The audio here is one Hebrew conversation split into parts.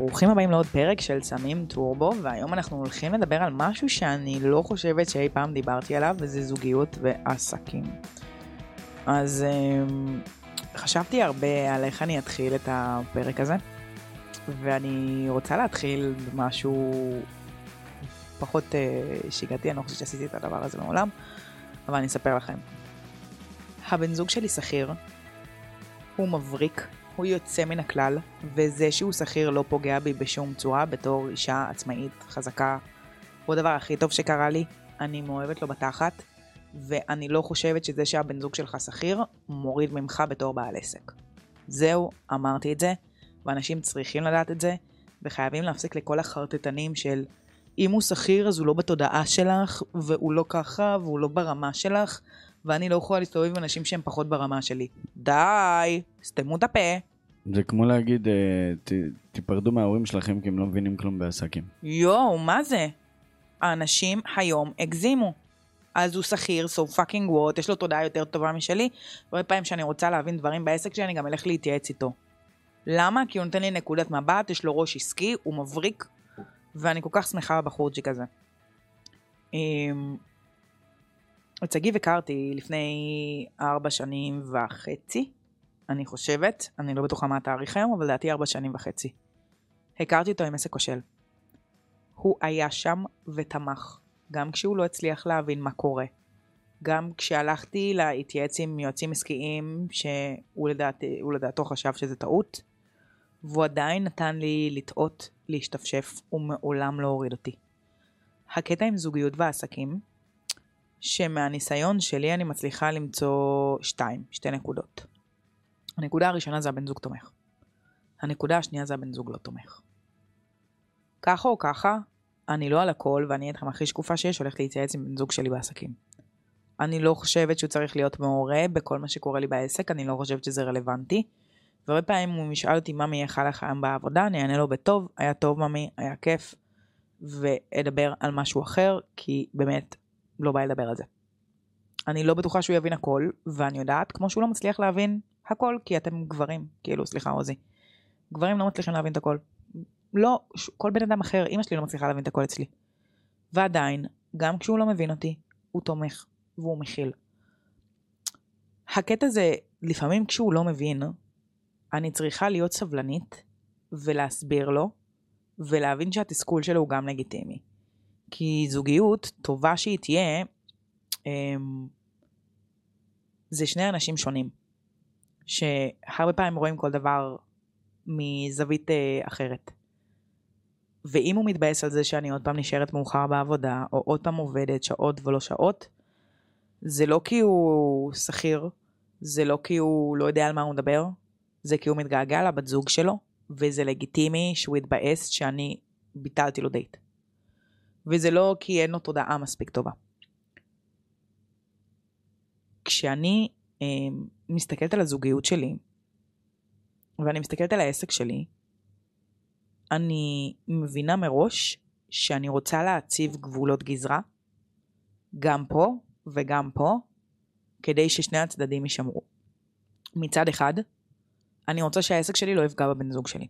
ברוכים הבאים לעוד פרק של סמים טורבו, והיום אנחנו הולכים לדבר על משהו שאני לא חושבת שאי פעם דיברתי עליו, וזה זוגיות ועסקים. אז אמ, חשבתי הרבה על איך אני אתחיל את הפרק הזה, ואני רוצה להתחיל במשהו פחות uh, שיגעתי, אני לא חושבת שעשיתי את הדבר הזה מעולם, אבל אני אספר לכם. הבן זוג שלי שכיר, הוא מבריק, הוא יוצא מן הכלל, וזה שהוא שכיר לא פוגע בי בשום צורה בתור אישה עצמאית, חזקה. הוא הדבר הכי טוב שקרה לי, אני מאוהבת לו בתחת, ואני לא חושבת שזה שהבן זוג שלך שכיר, מוריד ממך בתור בעל עסק. זהו, אמרתי את זה, ואנשים צריכים לדעת את זה, וחייבים להפסיק לכל החרטטנים של אם הוא שכיר אז הוא לא בתודעה שלך, והוא לא ככה, והוא לא ברמה שלך, ואני לא יכולה להסתובב עם אנשים שהם פחות ברמה שלי. די, סתמו את הפה. זה כמו להגיד, אה, ת, תיפרדו מההורים שלכם כי הם לא מבינים כלום בעסקים. יואו, מה זה? האנשים היום הגזימו. אז הוא שכיר, so fucking what, יש לו תודעה יותר טובה משלי. הרבה פעמים שאני רוצה להבין דברים בעסק שלי, אני גם אלך להתייעץ איתו. למה? כי הוא נותן לי נקודת מבט, יש לו ראש עסקי, הוא מבריק, ואני כל כך שמחה בבחורצ'יק הזה. אמ, את שגיב הכרתי לפני ארבע שנים וחצי, אני חושבת, אני לא בטוחה מה התאריך היום, אבל לדעתי ארבע שנים וחצי. הכרתי אותו עם עסק כושל. הוא היה שם ותמך, גם כשהוא לא הצליח להבין מה קורה. גם כשהלכתי להתייעץ עם יועצים עסקיים שהוא לדעת, לדעתו חשב שזה טעות, והוא עדיין נתן לי לטעות, להשתפשף, ומעולם לא הוריד אותי. הקטע עם זוגיות ועסקים, שמהניסיון שלי אני מצליחה למצוא שתיים, שתי נקודות. הנקודה הראשונה זה הבן זוג תומך. הנקודה השנייה זה הבן זוג לא תומך. ככה או ככה, אני לא על הכל, ואני אהיה אתכם הכי שקופה שיש, הולכת להתייעץ עם בן זוג שלי בעסקים. אני לא חושבת שהוא צריך להיות מעורה בכל מה שקורה לי בעסק, אני לא חושבת שזה רלוונטי. והרבה פעמים הוא ישאל אותי מה מי יכל לך היום בעבודה, אני אענה לו בטוב, היה טוב ממי, היה כיף, ואדבר על משהו אחר, כי באמת לא בא לדבר על זה. אני לא בטוחה שהוא יבין הכל, ואני יודעת, כמו שהוא לא מצליח להבין הכל, כי אתם גברים, כאילו, סליחה עוזי. גברים לא מצליחים להבין את הכל. לא, כל בן אדם אחר, אמא שלי לא מצליחה להבין את הכל אצלי. ועדיין, גם כשהוא לא מבין אותי, הוא תומך, והוא מכיל. הקטע זה, לפעמים כשהוא לא מבין, אני צריכה להיות סבלנית, ולהסביר לו, ולהבין שהתסכול שלו הוא גם לגיטימי. כי זוגיות, טובה שהיא תהיה, אמ, זה שני אנשים שונים, שהרבה פעמים רואים כל דבר מזווית אה, אחרת. ואם הוא מתבאס על זה שאני עוד פעם נשארת מאוחר בעבודה, או עוד פעם עובדת שעות ולא שעות, זה לא כי הוא שכיר, זה לא כי הוא לא יודע על מה הוא מדבר, זה כי הוא מתגעגע לבת זוג שלו, וזה לגיטימי שהוא יתבאס שאני ביטלתי לו דייט. וזה לא כי אין לו תודעה מספיק טובה. כשאני מסתכלת על הזוגיות שלי, ואני מסתכלת על העסק שלי, אני מבינה מראש שאני רוצה להציב גבולות גזרה, גם פה וגם פה, כדי ששני הצדדים יישמרו. מצד אחד, אני רוצה שהעסק שלי לא יפגע בבן זוג שלי.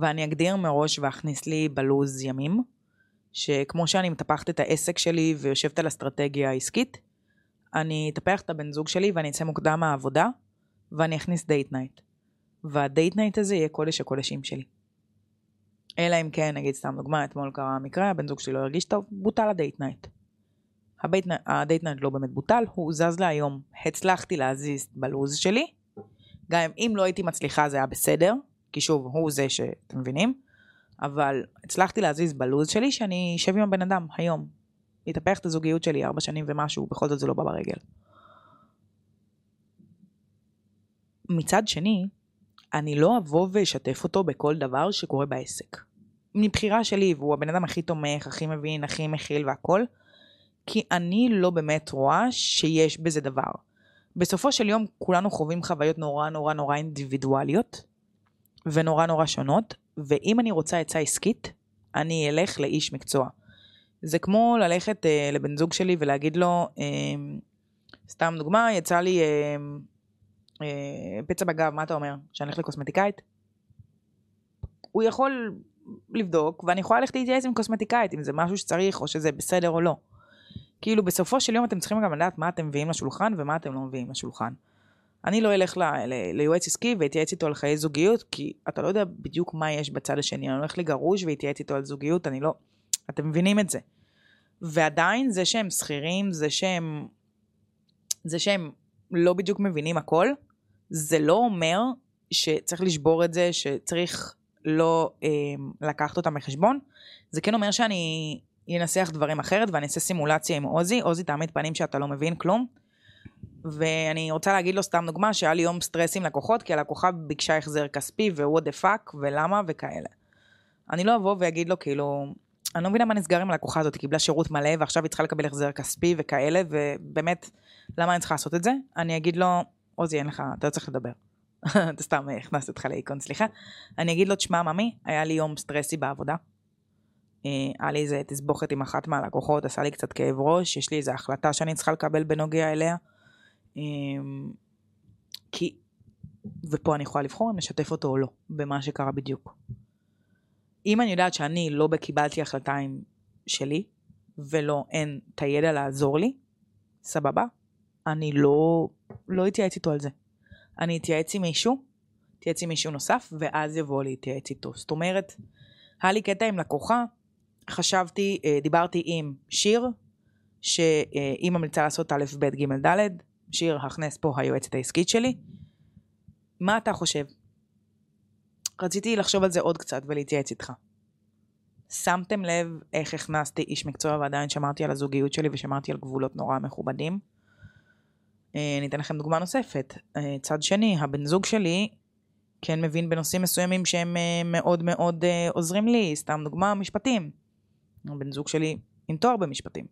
ואני אגדיר מראש ואכניס לי בלוז ימים, שכמו שאני מטפחת את העסק שלי ויושבת על אסטרטגיה עסקית, אני אטפח את הבן זוג שלי ואני אצא מוקדם מהעבודה, ואני אכניס date night. וה date night הזה יהיה קודש הקודשים שלי. אלא אם כן, נגיד סתם דוגמה, אתמול קרה מקרה, הבן זוג שלי לא הרגיש טוב, בוטל ה date night. ה date night לא באמת בוטל, הוא זז להיום. הצלחתי להזיז בלוז שלי, גם אם לא הייתי מצליחה זה היה בסדר, כי שוב, הוא זה שאתם מבינים, אבל הצלחתי להזיז בלוז שלי שאני אשב עם הבן אדם היום. לטפח את הזוגיות שלי ארבע שנים ומשהו, בכל זאת זה לא בא ברגל. מצד שני, אני לא אבוא ואשתף אותו בכל דבר שקורה בעסק. מבחירה שלי, והוא הבן אדם הכי תומך, הכי מבין, הכי מכיל והכל, כי אני לא באמת רואה שיש בזה דבר. בסופו של יום כולנו חווים חוויות נורא נורא נורא אינדיבידואליות ונורא נורא שונות, ואם אני רוצה עצה עסקית, אני אלך לאיש מקצוע. זה כמו ללכת אה, לבן זוג שלי ולהגיד לו, אה, סתם דוגמה, יצא לי אה, אה, פצע בגב, מה אתה אומר? שאני אלך לקוסמטיקאית? הוא יכול לבדוק, ואני יכולה ללכת להתייעץ עם קוסמטיקאית, אם זה משהו שצריך, או שזה בסדר או לא. כאילו, בסופו של יום אתם צריכים גם לדעת מה אתם מביאים לשולחן ומה אתם לא מביאים לשולחן. אני לא אלך ל, ל, ליועץ עסקי ואתייעץ איתו על חיי זוגיות, כי אתה לא יודע בדיוק מה יש בצד השני. אני הולך לגרוש ואתייעץ איתו על זוגיות, אני לא... אתם מבינים את זה. ועדיין, זה שהם שכירים, זה שהם... זה שהם לא בדיוק מבינים הכל, זה לא אומר שצריך לשבור את זה, שצריך לא אה, לקחת אותם בחשבון. זה כן אומר שאני אנסח דברים אחרת ואני אעשה סימולציה עם עוזי. עוזי תעמיד פנים שאתה לא מבין כלום. ואני רוצה להגיד לו סתם דוגמה, שהיה לי יום סטרס עם לקוחות, כי הלקוחה ביקשה החזר כספי, ו-what the fuck, ולמה, וכאלה. אני לא אבוא ואגיד לו, כאילו, אני לא מבינה מה נסגר עם הלקוחה הזאת, היא קיבלה שירות מלא, ועכשיו היא צריכה לקבל החזר כספי וכאלה, ובאמת, למה אני צריכה לעשות את זה? אני אגיד לו, עוזי, אין לך, אתה לא צריך לדבר. אתה סתם הכנסת אותך לאיקון, סליחה. אני אגיד לו, תשמע, ממי, היה לי יום סטרסי בעבודה. אה, היה לי איזה תסבוכת עם אחת מהלקוחות, עשה לי קצת כאב ראש, יש לי איזה החלטה שאני צריכה לקבל בנוגע אליה. אמ, כי, ופה אני יכולה לבחור אם לשתף אותו או לא, במה שקרה בדיוק. אם אני יודעת שאני לא קיבלתי החלטה עם שלי, ולא אין את הידע לעזור לי, סבבה, אני לא, לא אתייעץ איתו על זה. אני אתייעץ עם מישהו, אתייעץ עם מישהו נוסף, ואז יבוא להתייעץ איתו. זאת אומרת, היה לי קטע עם לקוחה, חשבתי, אה, דיברתי עם שיר, שהיא ממליצה לעשות א', ב', ג', ד', שיר הכנס פה היועצת העסקית שלי. מה אתה חושב? רציתי לחשוב על זה עוד קצת ולהתייעץ איתך. שמתם לב איך הכנסתי איש מקצוע ועדיין שמרתי על הזוגיות שלי ושמרתי על גבולות נורא מכובדים? אה, אני אתן לכם דוגמה נוספת. אה, צד שני, הבן זוג שלי כן מבין בנושאים מסוימים שהם אה, מאוד מאוד עוזרים לי, סתם דוגמה, משפטים. הבן זוג שלי עם תואר במשפטים.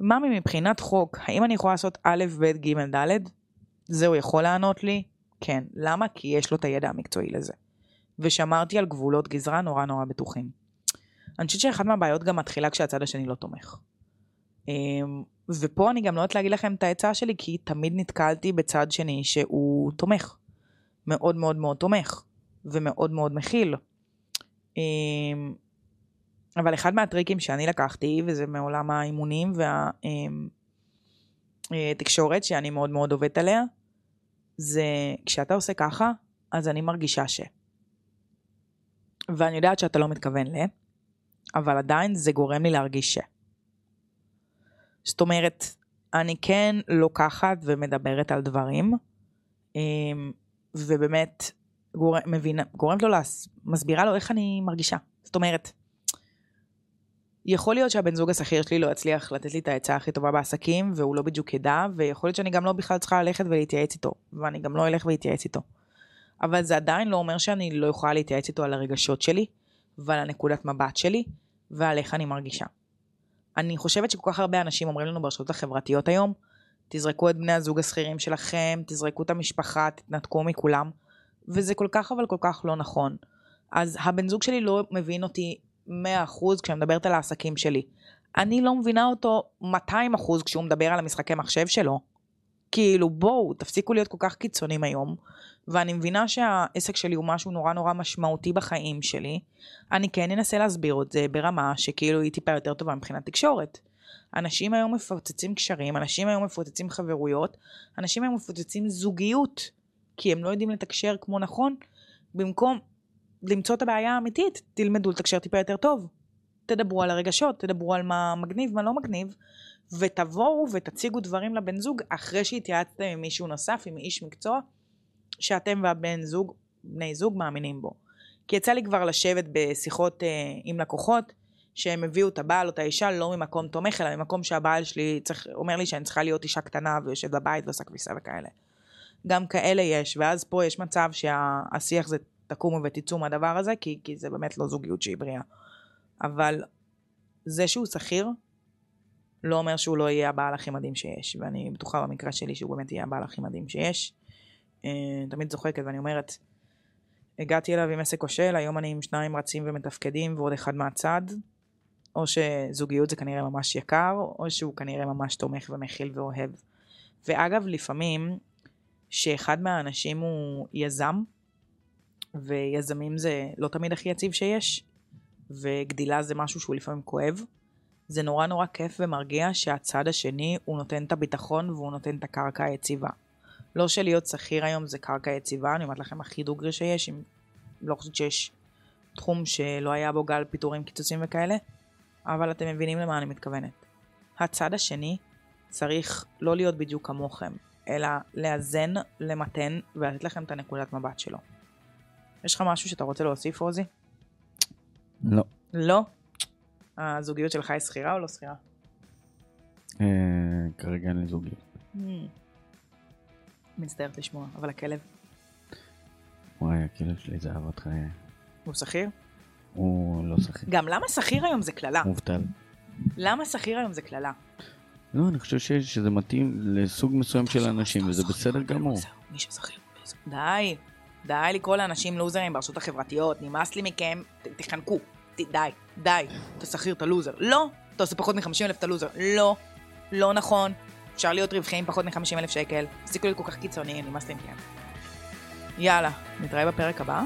ממי מבחינת חוק, האם אני יכולה לעשות א', ב', ג', ד'? זה הוא יכול לענות לי? כן. למה? כי יש לו את הידע המקצועי לזה. ושמרתי על גבולות גזרה נורא נורא בטוחים. אני חושבת שאחת מהבעיות גם מתחילה כשהצד השני לא תומך. אמ, ופה אני גם לא יודעת להגיד לכם את העצה שלי, כי תמיד נתקלתי בצד שני שהוא תומך. מאוד מאוד מאוד תומך. ומאוד מאוד מכיל. אמ, אבל אחד מהטריקים שאני לקחתי, וזה מעולם האימונים והתקשורת, אמ, אה, שאני מאוד מאוד עובדת עליה, זה כשאתה עושה ככה, אז אני מרגישה ש... ואני יודעת שאתה לא מתכוון ל... אבל עדיין זה גורם לי להרגיש ש... זאת אומרת, אני כן לוקחת ומדברת על דברים, אמ, ובאמת גורם, מבינה, גורמת לו, להס... מסבירה לו איך אני מרגישה. זאת אומרת, יכול להיות שהבן זוג השכיר שלי לא יצליח לתת לי את העצה הכי טובה בעסקים, והוא לא בדיוק ידע, ויכול להיות שאני גם לא בכלל צריכה ללכת ולהתייעץ איתו, ואני גם לא אלך ואתייעץ איתו. אבל זה עדיין לא אומר שאני לא יכולה להתייעץ איתו על הרגשות שלי, ועל הנקודת מבט שלי, ועל איך אני מרגישה. אני חושבת שכל כך הרבה אנשים אומרים לנו ברשתות החברתיות היום, תזרקו את בני הזוג השכירים שלכם, תזרקו את המשפחה, תתנתקו מכולם, וזה כל כך אבל כל כך לא נכון. אז הבן זוג שלי לא מבין אותי 100% כשאני מדברת על העסקים שלי. אני לא מבינה אותו 200% כשהוא מדבר על המשחקי מחשב שלו. כאילו בואו, תפסיקו להיות כל כך קיצוניים היום. ואני מבינה שהעסק שלי הוא משהו נורא נורא משמעותי בחיים שלי. אני כן אנסה להסביר את זה ברמה שכאילו היא טיפה יותר טובה מבחינת תקשורת. אנשים היום מפוצצים קשרים, אנשים היום מפוצצים חברויות, אנשים היום מפוצצים זוגיות, כי הם לא יודעים לתקשר כמו נכון, במקום למצוא את הבעיה האמיתית, תלמדו לתקשר טיפה יותר טוב. תדברו על הרגשות, תדברו על מה מגניב, מה לא מגניב, ותבואו ותציגו דברים לבן זוג אחרי שהתייעצתם עם מישהו נוסף, עם איש מקצוע, שאתם והבן זוג, בני זוג, מאמינים בו. כי יצא לי כבר לשבת בשיחות אה, עם לקוחות, שהם הביאו את הבעל או את האישה לא ממקום תומך, אלא ממקום שהבעל שלי צריך, אומר לי שאני צריכה להיות אישה קטנה ויושבת בבית ועושה כביסה וכאלה. גם כאלה יש, ואז פה יש מצב שהשיח זה תקומו ותצאו מהדבר הזה, כי, כי זה באמת לא זוגיות שהיא בריאה. אבל זה שהוא שכיר, לא אומר שהוא לא יהיה הבעל הכי מדהים שיש, ואני בטוחה במקרה שלי שהוא באמת יהיה הבעל הכי מדהים שיש. אה, תמיד צוחקת ואני אומרת, הגעתי אליו עם עסק כושל, היום אני עם שניים רצים ומתפקדים ועוד אחד מהצד, או שזוגיות זה כנראה ממש יקר, או שהוא כנראה ממש תומך ומכיל ואוהב. ואגב, לפעמים, שאחד מהאנשים הוא יזם, ויזמים זה לא תמיד הכי יציב שיש, וגדילה זה משהו שהוא לפעמים כואב. זה נורא נורא כיף ומרגיע שהצד השני הוא נותן את הביטחון והוא נותן את הקרקע היציבה. לא שלהיות שכיר היום זה קרקע יציבה, אני אומרת לכם הכי דוגרי שיש, אם לא חושבת שיש תחום שלא היה בו גל פיטורים, קיצוצים וכאלה, אבל אתם מבינים למה אני מתכוונת. הצד השני צריך לא להיות בדיוק כמוכם, אלא לאזן, למתן ולתת לכם את הנקודת מבט שלו. יש לך משהו שאתה רוצה להוסיף, רוזי? לא. לא? הזוגיות שלך היא שכירה או לא שכירה? אה, כרגע אין לי זוגיות. Hmm. מצטערת לשמוע, אבל הכלב, וואי, הכלב שלי זה אהבת חיי. הוא שכיר? הוא לא שכיר, גם למה שכיר היום זה קללה? מובטל. למה שכיר היום זה קללה? לא, אני חושב שזה מתאים לסוג מסוים של אנשים, וזה בסדר גמור. מי ששכיר, לוזר. די, די לקרוא לאנשים לוזרים ברשתות החברתיות, נמאס לי מכם, תחנקו, ת- די, די, אתה שכיר, אתה לוזר. לא, אתה עושה פחות מ-50 אלף, אתה לוזר. לא, לא נכון. אפשר להיות רווחי עם פחות מ-50 אלף שקל. תפסיקו להיות כל כך קיצוניים, נמאס לי מכם. יאללה, נתראה בפרק הבא.